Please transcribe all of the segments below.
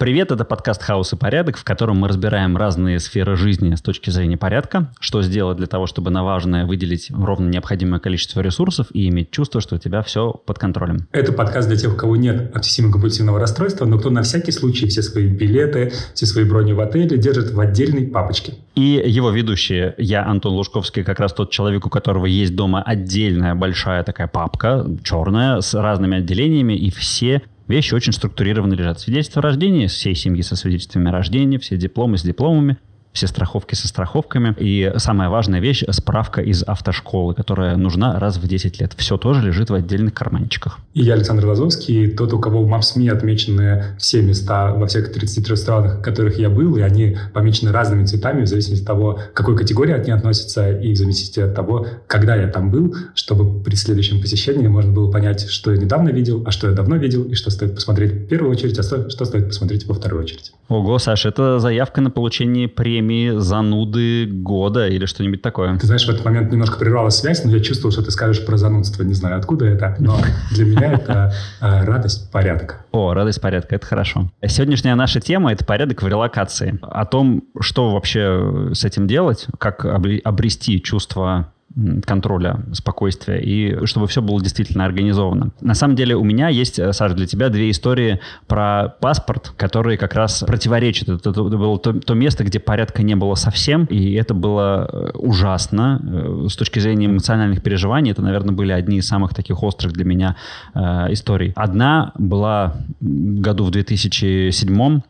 Привет, это подкаст «Хаос и порядок», в котором мы разбираем разные сферы жизни с точки зрения порядка, что сделать для того, чтобы на важное выделить ровно необходимое количество ресурсов и иметь чувство, что у тебя все под контролем. Это подкаст для тех, у кого нет обсессивно-компульсивного расстройства, но кто на всякий случай все свои билеты, все свои брони в отеле держит в отдельной папочке. И его ведущие, я, Антон Лужковский, как раз тот человек, у которого есть дома отдельная большая такая папка, черная, с разными отделениями, и все Вещи очень структурированно лежат. Свидетельство о рождении всей семьи со свидетельствами о рождении, все дипломы с дипломами, все страховки со страховками. И самая важная вещь – справка из автошколы, которая нужна раз в 10 лет. Все тоже лежит в отдельных карманчиках. И я Александр Лазовский, тот, у кого в МАПСМИ отмечены все места во всех 33 странах, в которых я был, и они помечены разными цветами в зависимости от того, к какой категории они относятся, и в зависимости от того, когда я там был, чтобы при следующем посещении можно было понять, что я недавно видел, а что я давно видел, и что стоит посмотреть в первую очередь, а что, что стоит посмотреть во вторую очередь. Ого, Саша, это заявка на получение премии премии зануды года или что-нибудь такое. Ты знаешь, в этот момент немножко прервалась связь, но я чувствовал, что ты скажешь про занудство. Не знаю, откуда это, но для меня это э, радость порядка. О, радость порядка, это хорошо. Сегодняшняя наша тема – это порядок в релокации. О том, что вообще с этим делать, как обрести чувство контроля, спокойствия, и чтобы все было действительно организовано. На самом деле у меня есть, э, Саша, для тебя две истории про паспорт, которые как раз противоречат. Это, было то, то место, где порядка не было совсем, и это было э, ужасно. Э, с точки зрения эмоциональных переживаний, это, наверное, были одни из самых таких острых для меня э, историй. Одна была году в 2007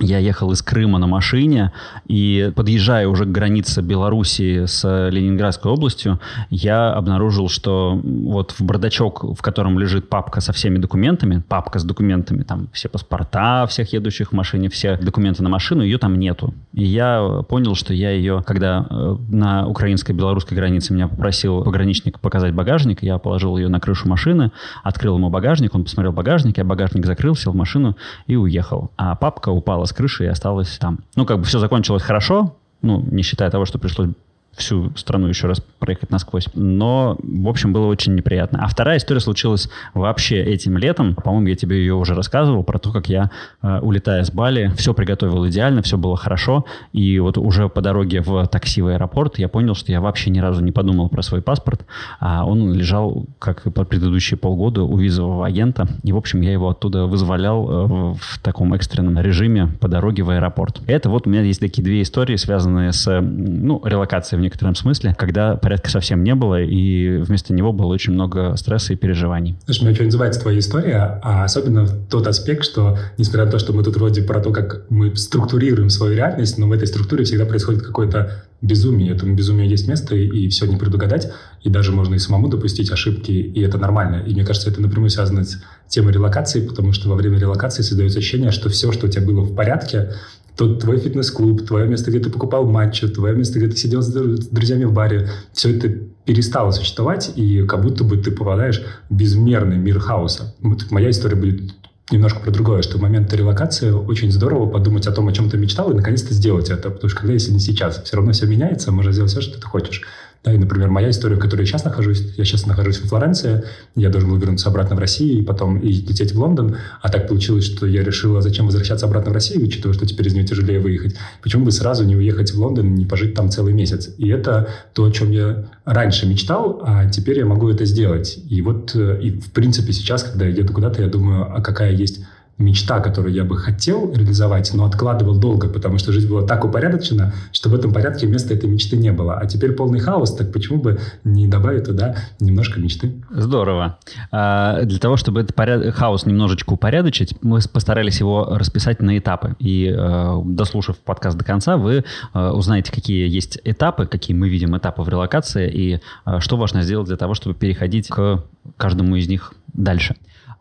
я ехал из Крыма на машине, и подъезжая уже к границе Белоруссии с Ленинградской областью, я обнаружил, что вот в бардачок, в котором лежит папка со всеми документами, папка с документами, там все паспорта всех едущих в машине, все документы на машину, ее там нету. И я понял, что я ее, когда э, на украинско-белорусской границе меня попросил пограничник показать багажник, я положил ее на крышу машины, открыл ему багажник, он посмотрел багажник, я багажник закрыл, сел в машину и уехал. А папка упала с крыши и осталась там. Ну, как бы все закончилось хорошо, ну, не считая того, что пришлось всю страну еще раз проехать насквозь. Но, в общем, было очень неприятно. А вторая история случилась вообще этим летом. По-моему, я тебе ее уже рассказывал про то, как я, э, улетая с Бали, все приготовил идеально, все было хорошо. И вот уже по дороге в такси в аэропорт я понял, что я вообще ни разу не подумал про свой паспорт. А он лежал, как и по предыдущие полгода, у визового агента. И, в общем, я его оттуда вызволял э, в таком экстренном режиме по дороге в аэропорт. Это вот у меня есть такие две истории, связанные с ну, релокацией в некотором смысле, когда порядка совсем не было, и вместо него было очень много стресса и переживаний. Слушай, меня очень называется твоя история, а особенно тот аспект, что, несмотря на то, что мы тут вроде про то, как мы структурируем свою реальность, но в этой структуре всегда происходит какое-то безумие. Этому безумию есть место, и все не предугадать, и даже можно и самому допустить ошибки, и это нормально. И мне кажется, это напрямую связано с темой релокации, потому что во время релокации создается ощущение, что все, что у тебя было в порядке, тот твой фитнес-клуб, твое место, где ты покупал матчу, твое место, где ты сидел с друзьями в баре, все это перестало существовать, и как будто бы ты попадаешь в безмерный мир хаоса. Вот моя история будет немножко про другое, что в момент релокации очень здорово подумать о том, о чем ты мечтал, и наконец-то сделать это. Потому что когда, если не сейчас, все равно все меняется, можно сделать все, что ты хочешь. Да, и, например, моя история, в которой я сейчас нахожусь, я сейчас нахожусь в Флоренции, я должен был вернуться обратно в Россию и потом и лететь в Лондон, а так получилось, что я решила, зачем возвращаться обратно в Россию, учитывая, что теперь из нее тяжелее выехать. Почему бы сразу не уехать в Лондон, не пожить там целый месяц? И это то, о чем я раньше мечтал, а теперь я могу это сделать. И вот, э, и в принципе сейчас, когда я еду куда-то, я думаю, а какая есть мечта, которую я бы хотел реализовать, но откладывал долго, потому что жизнь была так упорядочена, что в этом порядке места этой мечты не было. А теперь полный хаос, так почему бы не добавить туда немножко мечты? Здорово. А, для того, чтобы этот поряд... хаос немножечко упорядочить, мы постарались его расписать на этапы. И э, дослушав подкаст до конца, вы э, узнаете, какие есть этапы, какие мы видим этапы в релокации, и э, что важно сделать для того, чтобы переходить к каждому из них дальше.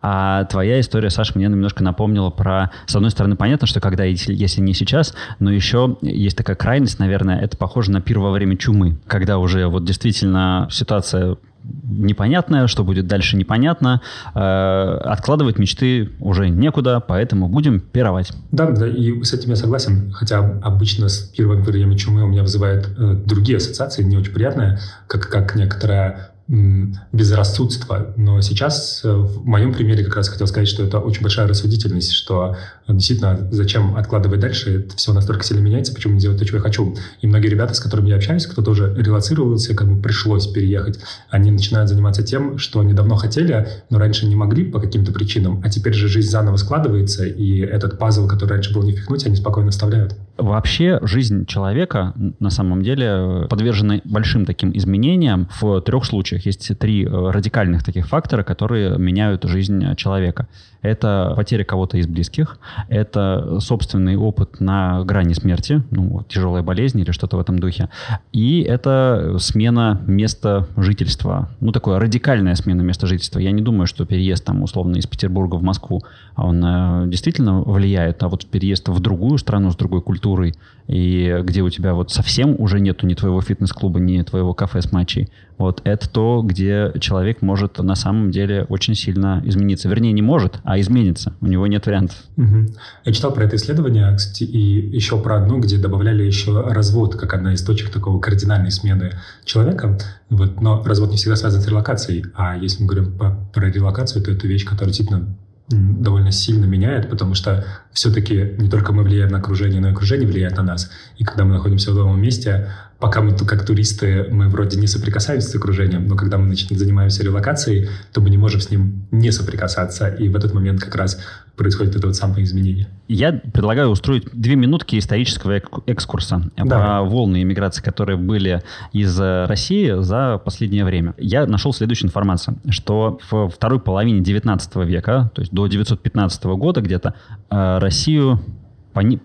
А твоя история, Саша, мне немножко напомнила про... С одной стороны, понятно, что когда, если не сейчас, но еще есть такая крайность, наверное, это похоже на пир во время чумы, когда уже вот действительно ситуация непонятное, что будет дальше непонятно. Э, откладывать мечты уже некуда, поэтому будем пировать. Да, да, и с этим я согласен. Хотя обычно с первым время чумы у меня вызывает э, другие ассоциации, не очень приятные, как, как некоторая безрассудство. Но сейчас э, в моем примере как раз хотел сказать, что это очень большая рассудительность, что действительно зачем откладывать дальше, это все настолько сильно меняется, почему не делать то, чего я хочу. И многие ребята, с которыми я общаюсь, кто тоже релацировался, кому пришлось переехать, они начинают заниматься тем, что они давно хотели, но раньше не могли по каким-то причинам, а теперь же жизнь заново складывается, и этот пазл, который раньше был не впихнуть, они спокойно вставляют. Вообще жизнь человека на самом деле подвержена большим таким изменениям в трех случаях. Есть три э, радикальных таких фактора, которые меняют жизнь человека. Это потеря кого-то из близких, это собственный опыт на грани смерти, ну, тяжелая болезнь или что-то в этом духе, и это смена места жительства. Ну, такое радикальная смена места жительства. Я не думаю, что переезд там условно из Петербурга в Москву, он э, действительно влияет, а вот переезд в другую страну с другой культурой, и где у тебя вот совсем уже нету ни твоего фитнес-клуба, ни твоего кафе с матчей, вот это то, где человек может на самом деле очень сильно измениться. Вернее, не может, а изменится. У него нет вариантов. Угу. Я читал про это исследование, кстати, и еще про одно, где добавляли еще развод, как одна из точек такого кардинальной смены человека. Вот, но развод не всегда связан с релокацией. А если мы говорим по, про релокацию, то это вещь, которая действительно довольно сильно меняет, потому что все-таки не только мы влияем на окружение, но и окружение влияет на нас. И когда мы находимся в новом месте, пока мы как туристы, мы вроде не соприкасаемся с окружением, но когда мы начнем занимаемся релокацией, то мы не можем с ним не соприкасаться. И в этот момент как раз происходит это вот самое изменение. Я предлагаю устроить две минутки исторического экскурса да. про волны иммиграции, которые были из России за последнее время. Я нашел следующую информацию, что в второй половине 19 века, то есть до 915 года где-то, э, Россию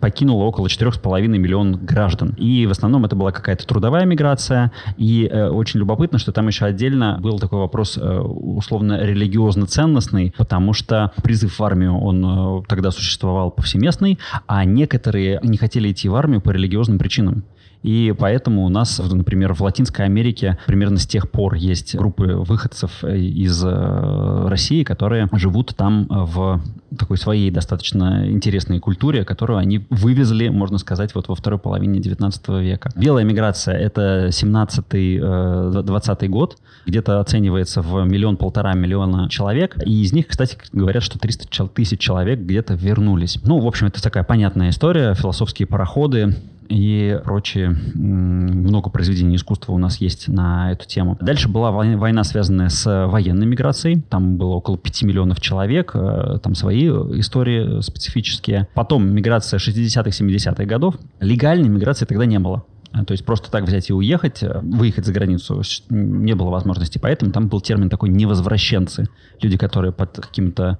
покинуло около 4,5 миллионов граждан. И в основном это была какая-то трудовая миграция. И э, очень любопытно, что там еще отдельно был такой вопрос э, условно религиозно-ценностный, потому что призыв в армию, он э, тогда существовал повсеместный, а некоторые не хотели идти в армию по религиозным причинам. И поэтому у нас, например, в Латинской Америке примерно с тех пор есть группы выходцев э, из э, России, которые живут там в такой своей достаточно интересной культуре, которую они вывезли, можно сказать, вот во второй половине 19 века. Белая миграция — это 17-20 э, год, где-то оценивается в миллион-полтора миллиона человек, и из них, кстати, говорят, что 300 тысяч человек где-то вернулись. Ну, в общем, это такая понятная история, философские пароходы, и прочие много произведений искусства у нас есть на эту тему. Дальше была война, связанная с военной миграцией. Там было около 5 миллионов человек, э, там свои истории специфические. Потом миграция 60-х, 70-х годов. Легальной миграции тогда не было. Э, то есть просто так взять и уехать, э, выехать за границу не было возможности. Поэтому там был термин такой «невозвращенцы». Люди, которые под каким-то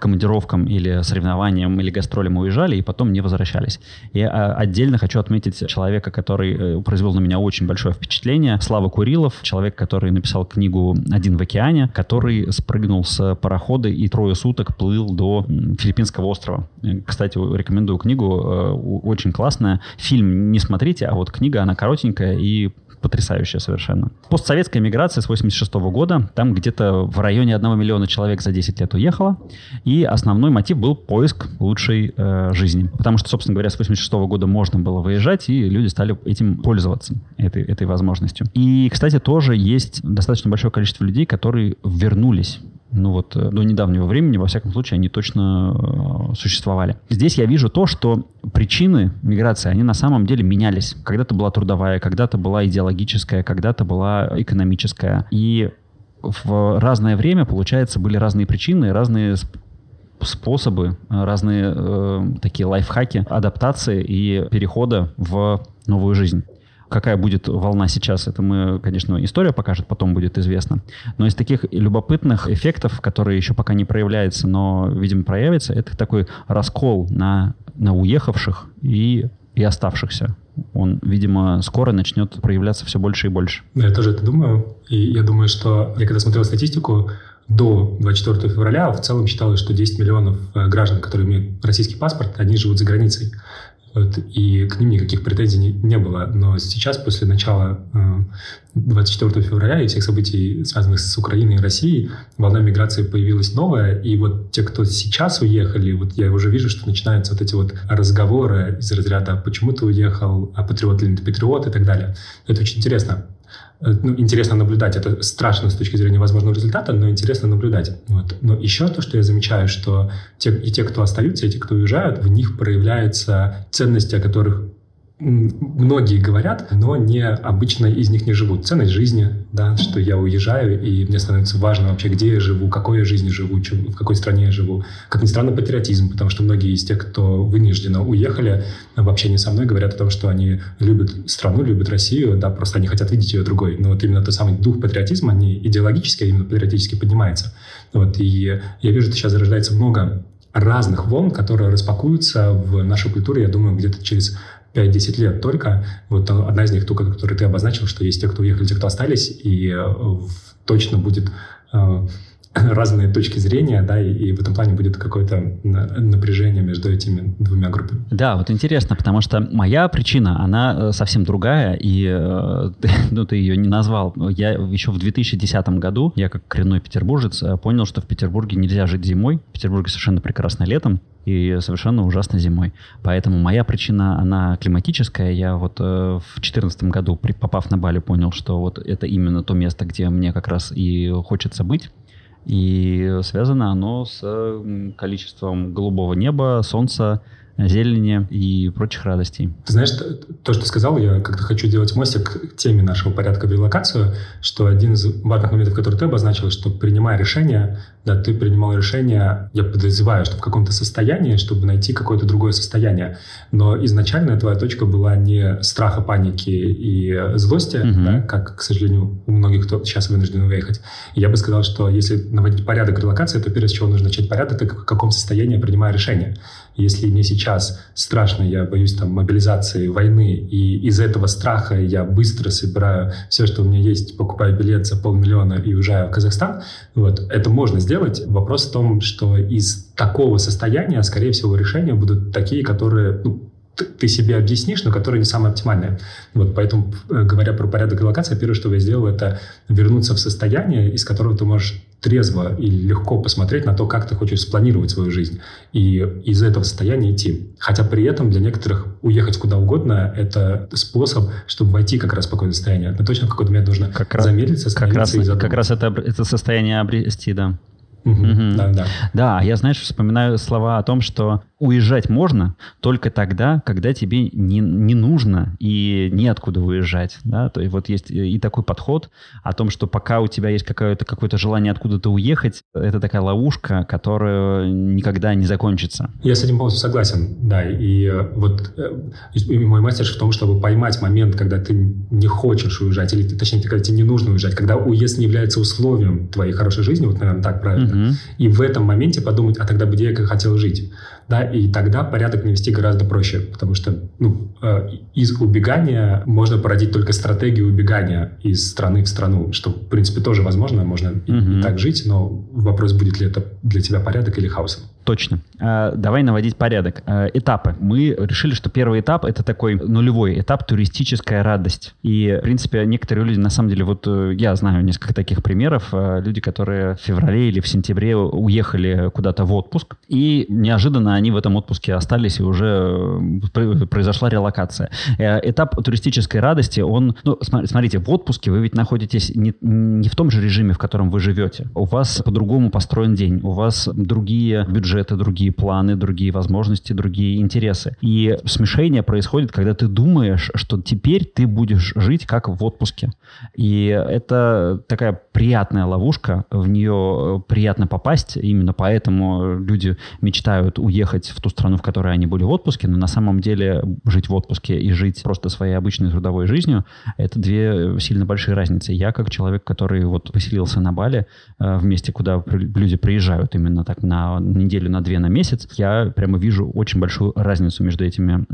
командировкам или соревнованиям или гастролям уезжали и потом не возвращались. И а, отдельно хочу отметить человека, который э, произвел на меня очень большое впечатление. Слава Курилов, человек, который написал книгу «Один в океане», который спрыгнул с парохода и трое суток плыл до Филиппинского острова. Э, кстати, рекомендую книгу, э, очень классная. Фильм не смотрите, а вот книга, она коротенькая и потрясающая совершенно. Постсоветская миграция с 86 года, там где-то в районе 1 миллиона человек за 10 лет уехало, и основной мотив был поиск лучшей э, жизни. Потому что, собственно говоря, с 86 года можно было выезжать, и люди стали этим пользоваться, этой, этой возможностью. И, кстати, тоже есть достаточно большое количество людей, которые вернулись ну вот э, до недавнего времени, во всяком случае, они точно э, существовали. Здесь я вижу то, что причины миграции, они на самом деле менялись. Когда-то была трудовая, когда-то была идеологическая, когда-то была экономическая. И в разное время, получается, были разные причины, разные способы, разные э, такие лайфхаки адаптации и перехода в новую жизнь. Какая будет волна сейчас, это мы, конечно, история покажет, потом будет известно. Но из таких любопытных эффектов, которые еще пока не проявляются, но, видимо, проявятся, это такой раскол на, на уехавших и, и оставшихся. Он, видимо, скоро начнет проявляться все больше и больше. Да, я тоже это думаю. И я думаю, что я когда смотрел статистику, до 24 февраля в целом считалось, что 10 миллионов э, граждан, которые имеют российский паспорт, они живут за границей. Вот, и к ним никаких претензий не, не было. Но сейчас, после начала э, 24 февраля и всех событий, связанных с Украиной и Россией, волна миграции появилась новая. И вот те, кто сейчас уехали, вот я уже вижу, что начинаются вот эти вот разговоры из разряда «почему ты уехал?», «а патриот или не патриот?» и так далее. Это очень интересно. Э, ну, интересно наблюдать. Это страшно с точки зрения возможного результата, но интересно наблюдать. Вот. Но еще то, что я замечаю, что те, и те, кто остаются, и те, кто уезжают, в них проявляются ценности, о которых многие говорят, но не обычно из них не живут. Ценность жизни, да, что я уезжаю, и мне становится важно вообще, где я живу, какой я жизнью живу, в какой стране я живу. Как ни странно, патриотизм, потому что многие из тех, кто вынужденно уехали, в общении со мной говорят о том, что они любят страну, любят Россию, да, просто они хотят видеть ее другой. Но вот именно тот самый дух патриотизма, не идеологически, а именно патриотически поднимается. Вот, и я вижу, что сейчас зарождается много разных волн, которые распакуются в нашу культуру, я думаю, где-то через 5-10 лет только. Вот одна из них, ту, которую ты обозначил, что есть те, кто уехали, те, кто остались, и э, точно будет э, разные точки зрения, да, и, и в этом плане будет какое-то напряжение между этими двумя группами. Да, вот интересно, потому что моя причина, она э, совсем другая, и ну, ты ее не назвал. Я еще в 2010 году, я как коренной петербуржец, понял, что в Петербурге нельзя жить зимой. В Петербурге совершенно прекрасно летом и совершенно ужасно зимой. Поэтому моя причина, она климатическая. Я вот э, в 2014 году, при, попав на Бали, понял, что вот это именно то место, где мне как раз и хочется быть. И связано оно с количеством голубого неба, солнца, зелени и прочих радостей. Ты знаешь, то, что сказал, я как-то хочу делать мостик к теме нашего порядка в релокацию, что один из важных моментов, который ты обозначил, что принимая решение, да, ты принимал решение, я подозреваю, что в каком-то состоянии, чтобы найти какое-то другое состояние. Но изначально твоя точка была не страха, паники и злости, угу. да, как, к сожалению, у многих, кто сейчас вынужден уехать. И я бы сказал, что если наводить порядок релокации, то первое, с чего нужно начать порядок, это в каком состоянии я принимаю решение. Если мне сейчас страшно, я боюсь там мобилизации, войны, и из этого страха я быстро собираю все, что у меня есть, покупаю билет за полмиллиона и уезжаю в Казахстан, вот, это можно сделать. Вопрос в том, что из такого состояния, скорее всего, решения будут такие, которые ну, ты себе объяснишь, но которые не самые оптимальные. Вот поэтому, э, говоря про порядок релокации, первое, что я сделал, это вернуться в состояние, из которого ты можешь трезво и легко посмотреть на то, как ты хочешь спланировать свою жизнь, и из этого состояния идти. Хотя при этом для некоторых уехать куда угодно — это способ, чтобы войти как раз в спокойное состояние. Но точно в какой-то момент нужно как замедлиться, как раз, и Как раз это, это состояние обрести, да. Угу, Да, да. да, я, знаешь, вспоминаю слова о том, что уезжать можно только тогда, когда тебе не, не нужно и неоткуда уезжать. Да? То есть вот есть и такой подход о том, что пока у тебя есть какое-то, какое-то желание откуда-то уехать, это такая ловушка, которая никогда не закончится. Я с этим полностью согласен, да. И э, вот э, и мой мастер в том, чтобы поймать момент, когда ты не хочешь уезжать, или точнее, когда тебе не нужно уезжать, когда уезд не является условием твоей хорошей жизни, вот, наверное, так правильно. Угу. И в этом моменте подумать, а тогда где я хотел жить да, и тогда порядок навести гораздо проще, потому что ну, э, из убегания можно породить только стратегию убегания из страны в страну, что, в принципе, тоже возможно, можно mm-hmm. и, и так жить, но вопрос, будет ли это для тебя порядок или хаосом. Точно. А, давай наводить порядок. А, этапы. Мы решили, что первый этап это такой нулевой этап туристическая радость. И, в принципе, некоторые люди, на самом деле, вот э, я знаю несколько таких примеров, люди, которые в феврале или в сентябре уехали куда-то в отпуск, и неожиданно они в этом отпуске остались, и уже э, произошла релокация. Э, этап туристической радости, он, ну, смотрите, в отпуске вы ведь находитесь не, не в том же режиме, в котором вы живете. У вас по-другому построен день, у вас другие бюджеты, бюджеты, другие планы, другие возможности, другие интересы. И смешение происходит, когда ты думаешь, что теперь ты будешь жить как в отпуске. И это такая приятная ловушка, в нее приятно попасть, именно поэтому люди мечтают уехать в ту страну, в которой они были в отпуске, но на самом деле жить в отпуске и жить просто своей обычной трудовой жизнью — это две сильно большие разницы. Я как человек, который вот поселился на Бали, э, в месте, куда люди приезжают именно так на неделю неделю, на две, на месяц, я прямо вижу очень большую разницу между этими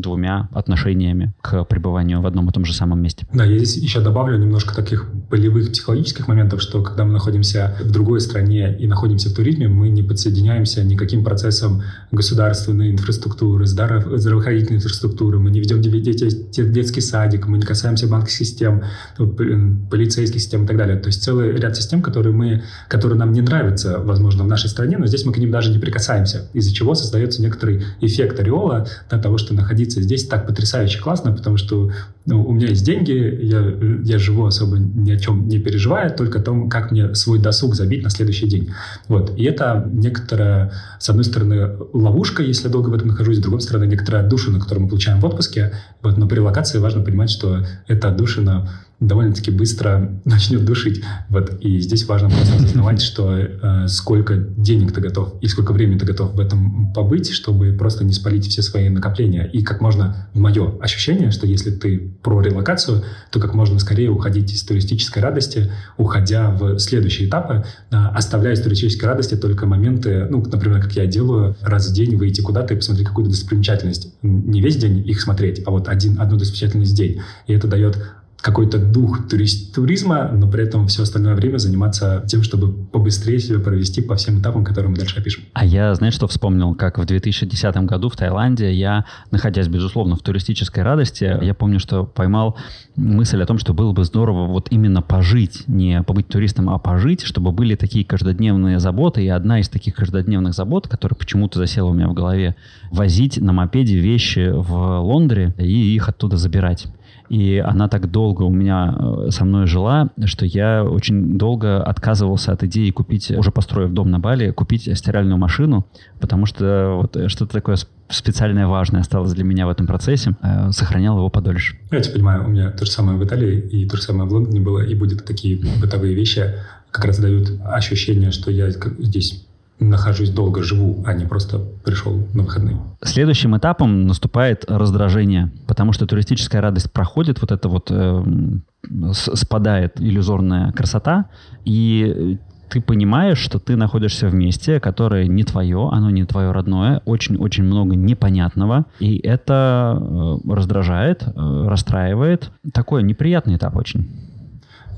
двумя отношениями к пребыванию в одном и том же самом месте. Да, я здесь еще добавлю немножко таких болевых психологических моментов, что когда мы находимся в другой стране и находимся в туризме, мы не подсоединяемся никаким процессом государственной инфраструктуры, здравоохранительной инфраструктуры, мы не ведем детский садик, мы не касаемся банковских систем, полицейских систем и так далее. То есть целый ряд систем, которые, мы, которые нам не нравятся, возможно, в нашей стране, но здесь мы к ним даже не прикасаемся, из-за чего создается некоторый эффект ореола да, того, что находиться здесь так потрясающе классно, потому что ну, у меня есть деньги, я, я живу особо ни о чем не переживая, только о том, как мне свой досуг забить на следующий день. Вот. И это некоторая, с одной стороны, ловушка, если я долго в этом нахожусь, с другой стороны, некоторая отдушина, которую мы получаем в отпуске. Вот. Но при локации важно понимать, что эта отдушина довольно-таки быстро начнет душить. Вот. И здесь важно просто осознавать, что э, сколько денег ты готов и сколько времени ты готов в этом побыть, чтобы просто не спалить все свои накопления. И как можно, мое ощущение, что если ты про релокацию, то как можно скорее уходить из туристической радости, уходя в следующие этапы, э, оставляя из туристической радости только моменты, ну, например, как я делаю, раз в день выйти куда-то и посмотреть какую-то достопримечательность. Не весь день их смотреть, а вот один, одну достопримечательность в день. И это дает какой-то дух турист, туризма, но при этом все остальное время заниматься тем, чтобы побыстрее себя провести по всем этапам, которые мы дальше опишем. А я, знаешь, что вспомнил? Как в 2010 году в Таиланде я, находясь, безусловно, в туристической радости, я помню, что поймал мысль о том, что было бы здорово вот именно пожить, не побыть туристом, а пожить, чтобы были такие каждодневные заботы. И одна из таких каждодневных забот, которая почему-то засела у меня в голове, возить на мопеде вещи в Лондоне и их оттуда забирать. И она так долго у меня э, со мной жила, что я очень долго отказывался от идеи купить, уже построив дом на Бали, купить стиральную машину, потому что вот что-то такое специальное важное осталось для меня в этом процессе, э, сохранял его подольше. Я тебя понимаю, у меня то же самое в Италии, и то же самое в Лондоне было, и будет такие бытовые вещи, как раз дают ощущение, что я здесь нахожусь долго, живу, а не просто пришел на выходные. Следующим этапом наступает раздражение, потому что туристическая радость проходит, вот это вот э, спадает иллюзорная красота, и ты понимаешь, что ты находишься в месте, которое не твое, оно не твое родное, очень-очень много непонятного, и это э, раздражает, э, расстраивает. Такой неприятный этап очень.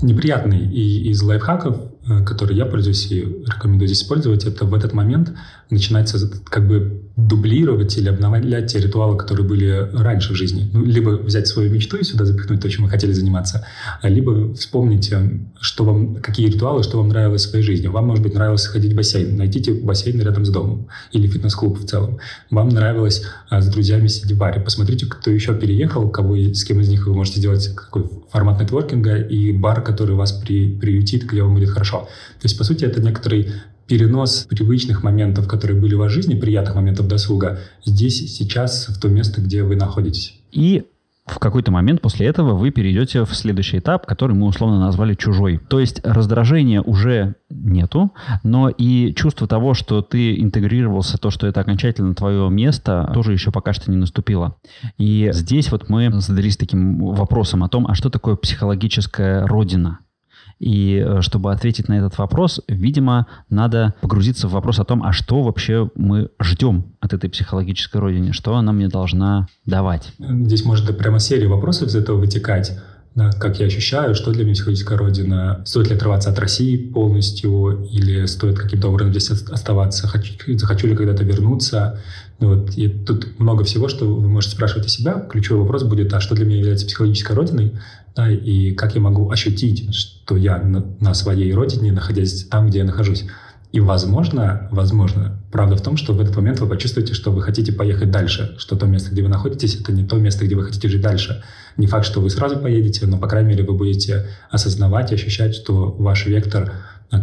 Неприятный. И из лайфхаков который я пользуюсь и рекомендую здесь использовать, это в этот момент начинается как бы дублировать или обновлять те ритуалы, которые были раньше в жизни. Ну, либо взять свою мечту и сюда запихнуть то, чем вы хотели заниматься, а либо вспомните, что вам, какие ритуалы, что вам нравилось в своей жизни. Вам, может быть, нравилось ходить в бассейн. Найдите бассейн рядом с домом или фитнес-клуб в целом. Вам нравилось а, с друзьями сидеть в баре. Посмотрите, кто еще переехал, кого, с кем из них вы можете сделать какой формат нетворкинга и бар, который вас при, приютит, где вам будет хорошо. То есть, по сути, это некоторый перенос привычных моментов, которые были в вашей жизни, приятных моментов досуга, здесь, сейчас, в то место, где вы находитесь. И в какой-то момент после этого вы перейдете в следующий этап, который мы условно назвали чужой. То есть раздражения уже нету, но и чувство того, что ты интегрировался, то, что это окончательно твое место, тоже еще пока что не наступило. И здесь вот мы задались таким вопросом о том, а что такое психологическая родина? И э, чтобы ответить на этот вопрос, видимо, надо погрузиться в вопрос о том, а что вообще мы ждем от этой психологической родины, что она мне должна давать. Здесь может прямо серия вопросов из этого вытекать. Да, как я ощущаю, что для меня психологическая родина, стоит ли отрываться от России полностью, или стоит каким-то образом здесь оставаться, хочу, захочу ли когда-то вернуться. Вот. И тут много всего, что вы можете спрашивать у себя. Ключевой вопрос будет, а что для меня является психологической родиной? Да, и как я могу ощутить, что я на, на своей родине, находясь там, где я нахожусь. И возможно, возможно, правда в том, что в этот момент вы почувствуете, что вы хотите поехать дальше, что то место, где вы находитесь, это не то место, где вы хотите жить дальше. Не факт, что вы сразу поедете, но, по крайней мере, вы будете осознавать и ощущать, что ваш вектор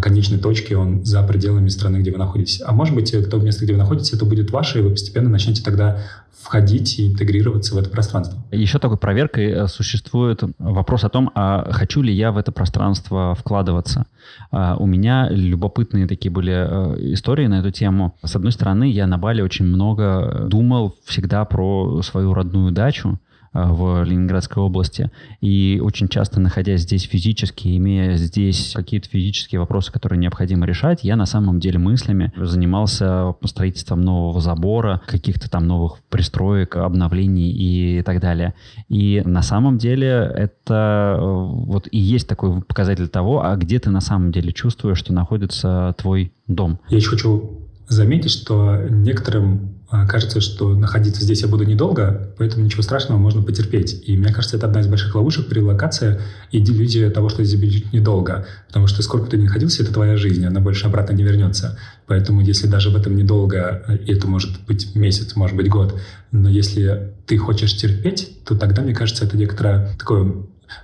конечной точки, он за пределами страны, где вы находитесь. А может быть, то место, где вы находитесь, это будет ваше, и вы постепенно начнете тогда входить и интегрироваться в это пространство. Еще такой проверкой э, существует вопрос о том, а хочу ли я в это пространство вкладываться. А, у меня любопытные такие были э, истории на эту тему. С одной стороны, я на Бали очень много думал всегда про свою родную дачу, Э, в Ленинградской области. И очень часто, находясь здесь физически, имея здесь какие-то физические вопросы, которые необходимо решать, я на самом деле мыслями занимался строительством нового забора, каких-то там новых пристроек, обновлений и так далее. И на самом деле это э, вот и есть такой показатель того, а где ты на самом деле чувствуешь, что находится твой дом. Я еще хочу заметить, что некоторым кажется, что находиться здесь я буду недолго, поэтому ничего страшного, можно потерпеть. И мне кажется, это одна из больших ловушек при релокации и иллюзия того, что здесь будет недолго. Потому что сколько ты не находился, это твоя жизнь, она больше обратно не вернется. Поэтому если даже в этом недолго, и это может быть месяц, может быть год, но если ты хочешь терпеть, то тогда, мне кажется, это некоторое такое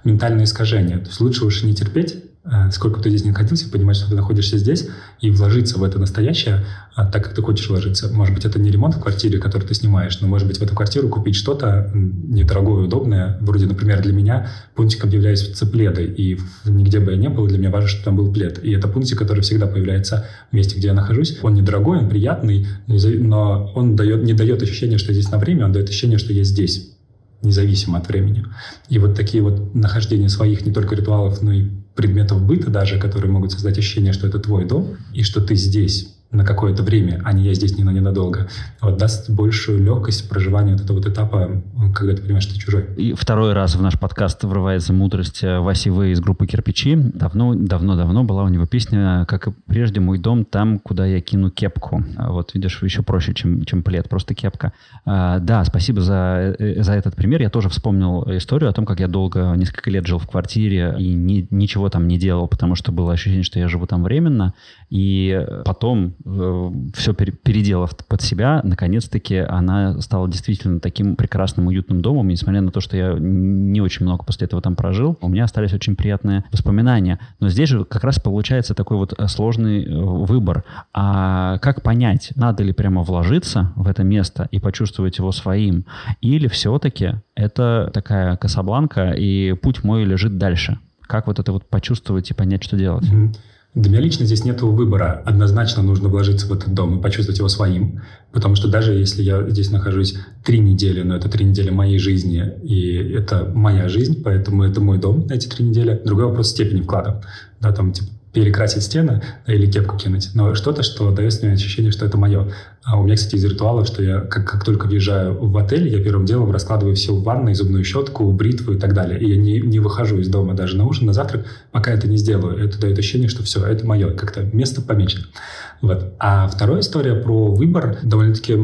ментальное искажение. То есть лучше уж не терпеть, сколько ты здесь не находился, понимать, что ты находишься здесь, и вложиться в это настоящее, а, так как ты хочешь вложиться. Может быть, это не ремонт в квартире, который ты снимаешь, но, может быть, в эту квартиру купить что-то недорогое, удобное. Вроде, например, для меня пунктиком являются пледы, и нигде бы я не был, для меня важно, чтобы там был плед. И это пунктик, который всегда появляется в месте, где я нахожусь. Он недорогой, он приятный, но он дает, не дает ощущения, что я здесь на время, он дает ощущение, что я здесь независимо от времени. И вот такие вот нахождения своих не только ритуалов, но и предметов быта даже, которые могут создать ощущение, что это твой дом, и что ты здесь на какое-то время, а не я здесь не на ненадолго, вот даст большую легкость проживания вот этого вот этапа, когда ты понимаешь, что ты чужой. И второй раз в наш подкаст врывается мудрость э, Васи В из группы «Кирпичи». Давно, давно, давно была у него песня «Как и прежде, мой дом там, куда я кину кепку». А вот видишь, еще проще, чем, чем плед, просто кепка. А, да, спасибо за, э, за этот пример. Я тоже вспомнил историю о том, как я долго, несколько лет жил в квартире и ни, ничего там не делал, потому что было ощущение, что я живу там временно. И потом Э, все переделав под себя, наконец-таки она стала действительно таким прекрасным, уютным домом. несмотря на то, что я не очень много после этого там прожил, у меня остались очень приятные воспоминания. Но здесь же как раз получается такой вот э, сложный э, выбор. А как понять, надо ли прямо вложиться в это место и почувствовать его своим, или все-таки это такая Касабланка, и путь мой лежит дальше? Как вот это вот почувствовать и понять, что делать? Mm-hmm. Для меня лично здесь нет выбора. Однозначно нужно вложиться в этот дом и почувствовать его своим. Потому что даже если я здесь нахожусь три недели, но это три недели моей жизни, и это моя жизнь, поэтому это мой дом на эти три недели, другой вопрос степени вклада. Да, там, типа, перекрасить стены или кепку кинуть, но что-то, что дает мне ощущение, что это мое. А у меня, кстати, из ритуалов, что я как, как только въезжаю в отель, я первым делом раскладываю все в ванной, зубную щетку, бритву и так далее. И я не, не выхожу из дома даже на ужин, на завтрак, пока это не сделаю. Это дает ощущение, что все, это мое, как-то место помечено. Вот. А вторая история про выбор довольно-таки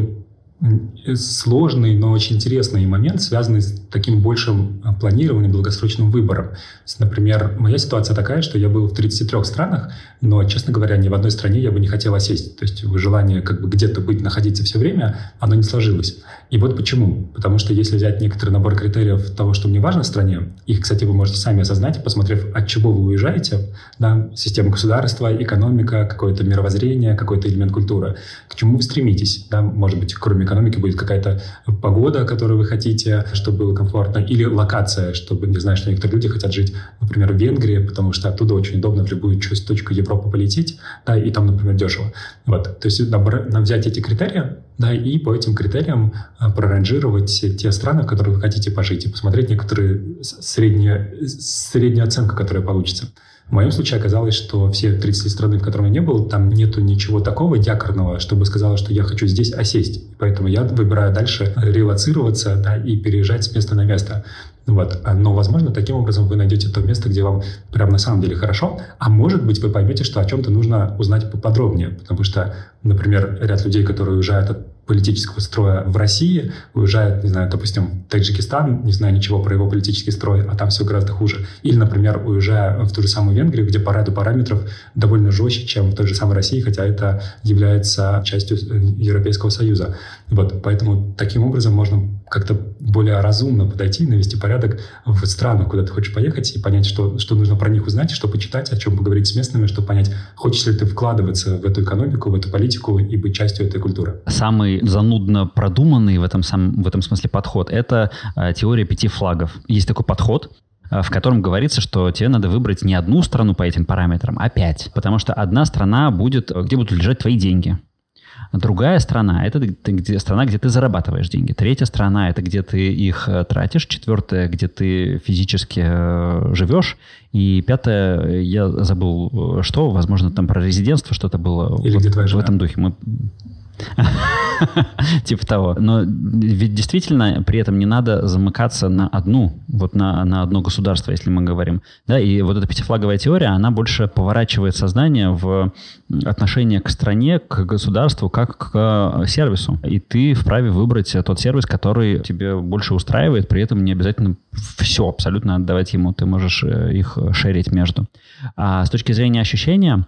сложный, но очень интересный момент, связанный с таким большим а, планированием, долгосрочным выбором. Например, моя ситуация такая, что я был в 33 странах, но, честно говоря, ни в одной стране я бы не хотел осесть. То есть желание как бы где-то быть, находиться все время, оно не сложилось. И вот почему. Потому что если взять некоторый набор критериев того, что мне важно в стране, их, кстати, вы можете сами осознать, посмотрев, от чего вы уезжаете, да, система государства, экономика, какое-то мировоззрение, какой-то элемент культуры, к чему вы стремитесь. Да, может быть, кроме экономики будет какая-то погода, которую вы хотите, чтобы было комфортно, или локация, чтобы, не знаю, что некоторые люди хотят жить, например, в Венгрии, потому что оттуда очень удобно в любую точку Европы полететь, да, и там, например, дешево. Вот, то есть набор, взять эти критерии, да, и по этим критериям а, проранжировать те страны, в которых вы хотите пожить, и посмотреть некоторые средние, среднюю оценку, которая получится. В моем случае оказалось, что все 30 страны, в которых я не был, там нету ничего такого якорного, чтобы сказала, что я хочу здесь осесть. Поэтому я выбираю дальше релацироваться да, и переезжать с места на место. Вот. Но, возможно, таким образом вы найдете то место, где вам прям на самом деле хорошо, а может быть, вы поймете, что о чем-то нужно узнать поподробнее, потому что, например, ряд людей, которые уезжают от политического строя в России, уезжает, не знаю, допустим, в Таджикистан, не знаю ничего про его политический строй, а там все гораздо хуже. Или, например, уезжая в ту же самую Венгрию, где по ряду параметров довольно жестче, чем в той же самой России, хотя это является частью э, Европейского Союза. Вот, поэтому таким образом можно как-то более разумно подойти, навести порядок в страну, куда ты хочешь поехать, и понять, что, что нужно про них узнать, что почитать, о чем поговорить с местными, чтобы понять, хочешь ли ты вкладываться в эту экономику, в эту политику и быть частью этой культуры. Самый занудно продуманный в этом, сам, в этом смысле подход – это э, теория пяти флагов. Есть такой подход, э, в котором говорится, что тебе надо выбрать не одну страну по этим параметрам, а пять. Потому что одна страна будет, где будут лежать твои деньги. Другая страна – это где, страна, где ты зарабатываешь деньги. Третья страна – это где ты их э, тратишь. Четвертая – где ты физически э, живешь. И пятое, я забыл, что, возможно, там про резидентство что-то было Или вот, где твоя в этом духе. Мы Типа того. Но ведь действительно при этом не надо замыкаться на одну, вот на, на одно государство, если мы говорим. Да, и вот эта пятифлаговая теория, она больше поворачивает сознание в отношение к стране, к государству, как к сервису. И ты вправе выбрать тот сервис, который тебе больше устраивает, при этом не обязательно все абсолютно отдавать ему. Ты можешь э, их шерить между. А с точки зрения ощущения,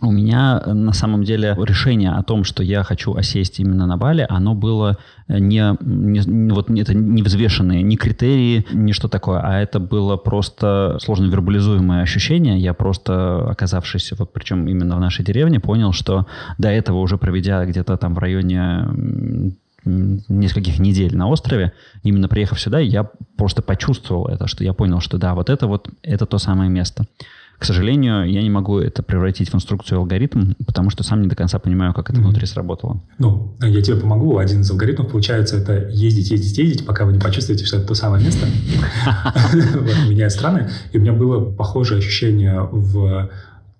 у меня э, на самом деле решение о том, что я хочу осесть именно на Бали, оно было э, не, не вот это не взвешенные ни критерии, ни что такое, а это было просто сложно вербализуемое ощущение. Я просто, оказавшись, вот причем именно в нашей деревне, понял, что до этого уже проведя где-то там в районе нескольких недель на острове, именно приехав сюда, я просто почувствовал это, что я понял, что да, вот это вот, это то самое место. К сожалению, я не могу это превратить в инструкцию алгоритм, потому что сам не до конца понимаю, как это mm-hmm. внутри сработало. Ну, я тебе помогу. Один из алгоритмов, получается, это ездить, ездить, ездить, пока вы не почувствуете, что это то самое место. Меняя страны. И у меня было похожее ощущение в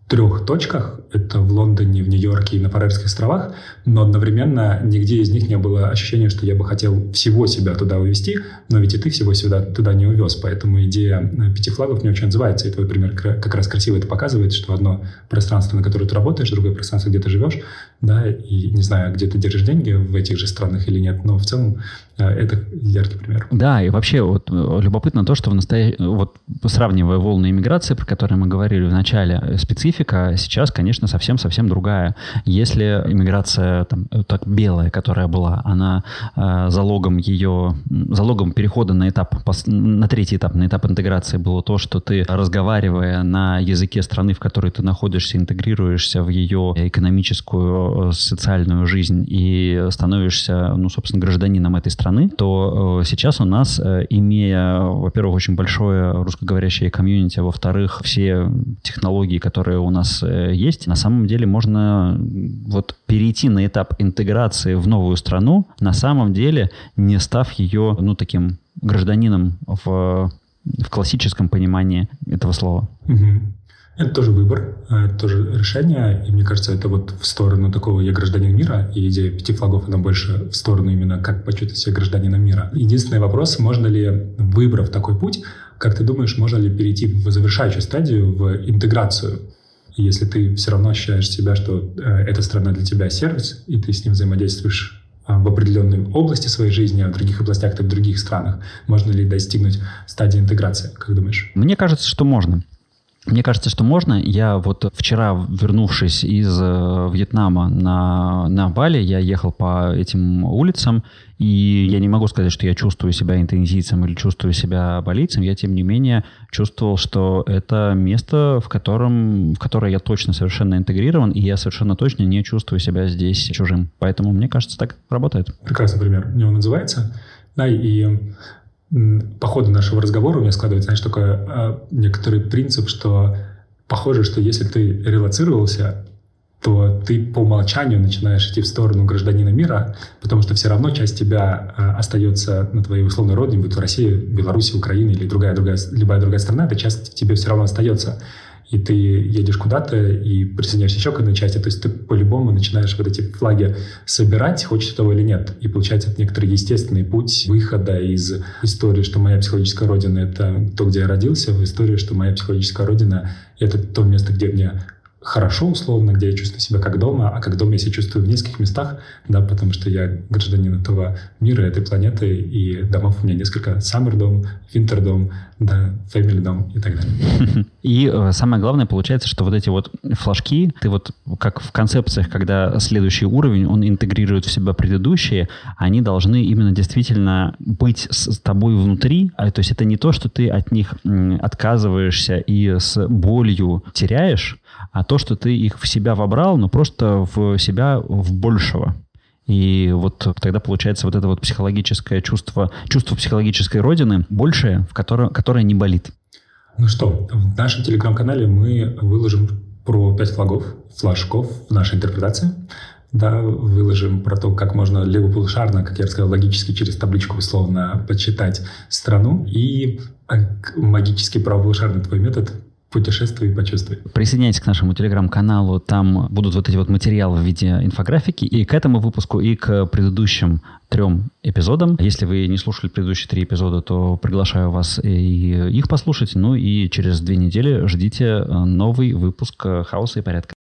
трех точках. Это в Лондоне, в Нью-Йорке и на Фарерских островах. Но одновременно нигде из них не было ощущения, что я бы хотел всего себя туда увезти. Но ведь и ты всего сюда туда не увез. Поэтому идея э, пяти флагов мне очень отзывается. И твой пример как раз красиво это показывает, что одно пространство, на которое ты работаешь, другое пространство, где ты живешь. Да, и не знаю, где ты держишь деньги в этих же странах или нет. Но в целом э, это яркий пример. Да, и вообще вот э, любопытно то, что в настоящем... Вот сравнивая волны иммиграции, про которые мы говорили в начале, специфика специфика сейчас, конечно, совсем-совсем другая. Если иммиграция там, так белая, которая была, она э, залогом ее, залогом перехода на этап, на третий этап, на этап интеграции было то, что ты, разговаривая на языке страны, в которой ты находишься, интегрируешься в ее экономическую, э, социальную жизнь и становишься, ну, собственно, гражданином этой страны, то э, сейчас у нас, э, имея, во-первых, очень большое русскоговорящее комьюнити, во-вторых, все технологии, которые у нас есть, на самом деле можно вот перейти на этап интеграции в новую страну, на самом деле не став ее, ну, таким гражданином в, в классическом понимании этого слова. Это тоже выбор, а это тоже решение, и мне кажется, это вот в сторону такого «я гражданин мира», и идея пяти флагов, она больше в сторону именно как почувствовать себя гражданином мира. Единственный вопрос, можно ли, выбрав такой путь, как ты думаешь, можно ли перейти в завершающую стадию, в интеграцию? если ты все равно ощущаешь себя, что э, эта страна для тебя сервис, и ты с ним взаимодействуешь а, в определенной области своей жизни, а в других областях ты в других странах, можно ли достигнуть стадии интеграции, как думаешь? Мне кажется, что можно. Мне кажется, что можно. Я вот вчера, вернувшись из э, Вьетнама на, на Бали, я ехал по этим улицам, и я не могу сказать, что я чувствую себя интензийцем или чувствую себя болицем. Я, тем не менее, чувствовал, что это место, в котором, в которое я точно совершенно интегрирован, и я совершенно точно не чувствую себя здесь чужим. Поэтому, мне кажется, так работает. Прекрасный пример. У него называется. Да, и по ходу нашего разговора у меня складывается, знаешь, такой э, некоторый принцип, что похоже, что если ты релацировался, то ты по умолчанию начинаешь идти в сторону гражданина мира, потому что все равно часть тебя э, остается на твоей условной родине, будь то Россия, Беларусь, Украина или другая, другая, любая другая страна, эта часть тебе все равно остается и ты едешь куда-то и присоединяешься еще к одной части, то есть ты по-любому начинаешь вот эти флаги собирать, хочешь того или нет. И получается это некоторый естественный путь выхода из истории, что моя психологическая родина — это то, где я родился, в историю, что моя психологическая родина — это то место, где мне хорошо условно, где я чувствую себя как дома, а как дома я себя чувствую в нескольких местах, да, потому что я гражданин этого мира, этой планеты, и домов у меня несколько. Summer дом, Winter дом, да, Family дом и так далее. И э, самое главное получается, что вот эти вот флажки, ты вот как в концепциях, когда следующий уровень, он интегрирует в себя предыдущие, они должны именно действительно быть с тобой внутри, а, то есть это не то, что ты от них отказываешься и с болью теряешь, а то, что ты их в себя вобрал, но просто в себя в большего. И вот тогда получается вот это вот психологическое чувство, чувство психологической родины большее, в которое, которое не болит. Ну что, в нашем телеграм-канале мы выложим про пять флагов, флажков в нашей интерпретации. Да, выложим про то, как можно левополушарно, как я рассказал, логически через табличку условно подсчитать страну. И магический правополушарный твой метод Путешествуй и почувствуй. Присоединяйтесь к нашему телеграм-каналу, там будут вот эти вот материалы в виде инфографики и к этому выпуску, и к предыдущим трем эпизодам. Если вы не слушали предыдущие три эпизода, то приглашаю вас и их послушать. Ну и через две недели ждите новый выпуск «Хаоса и порядка».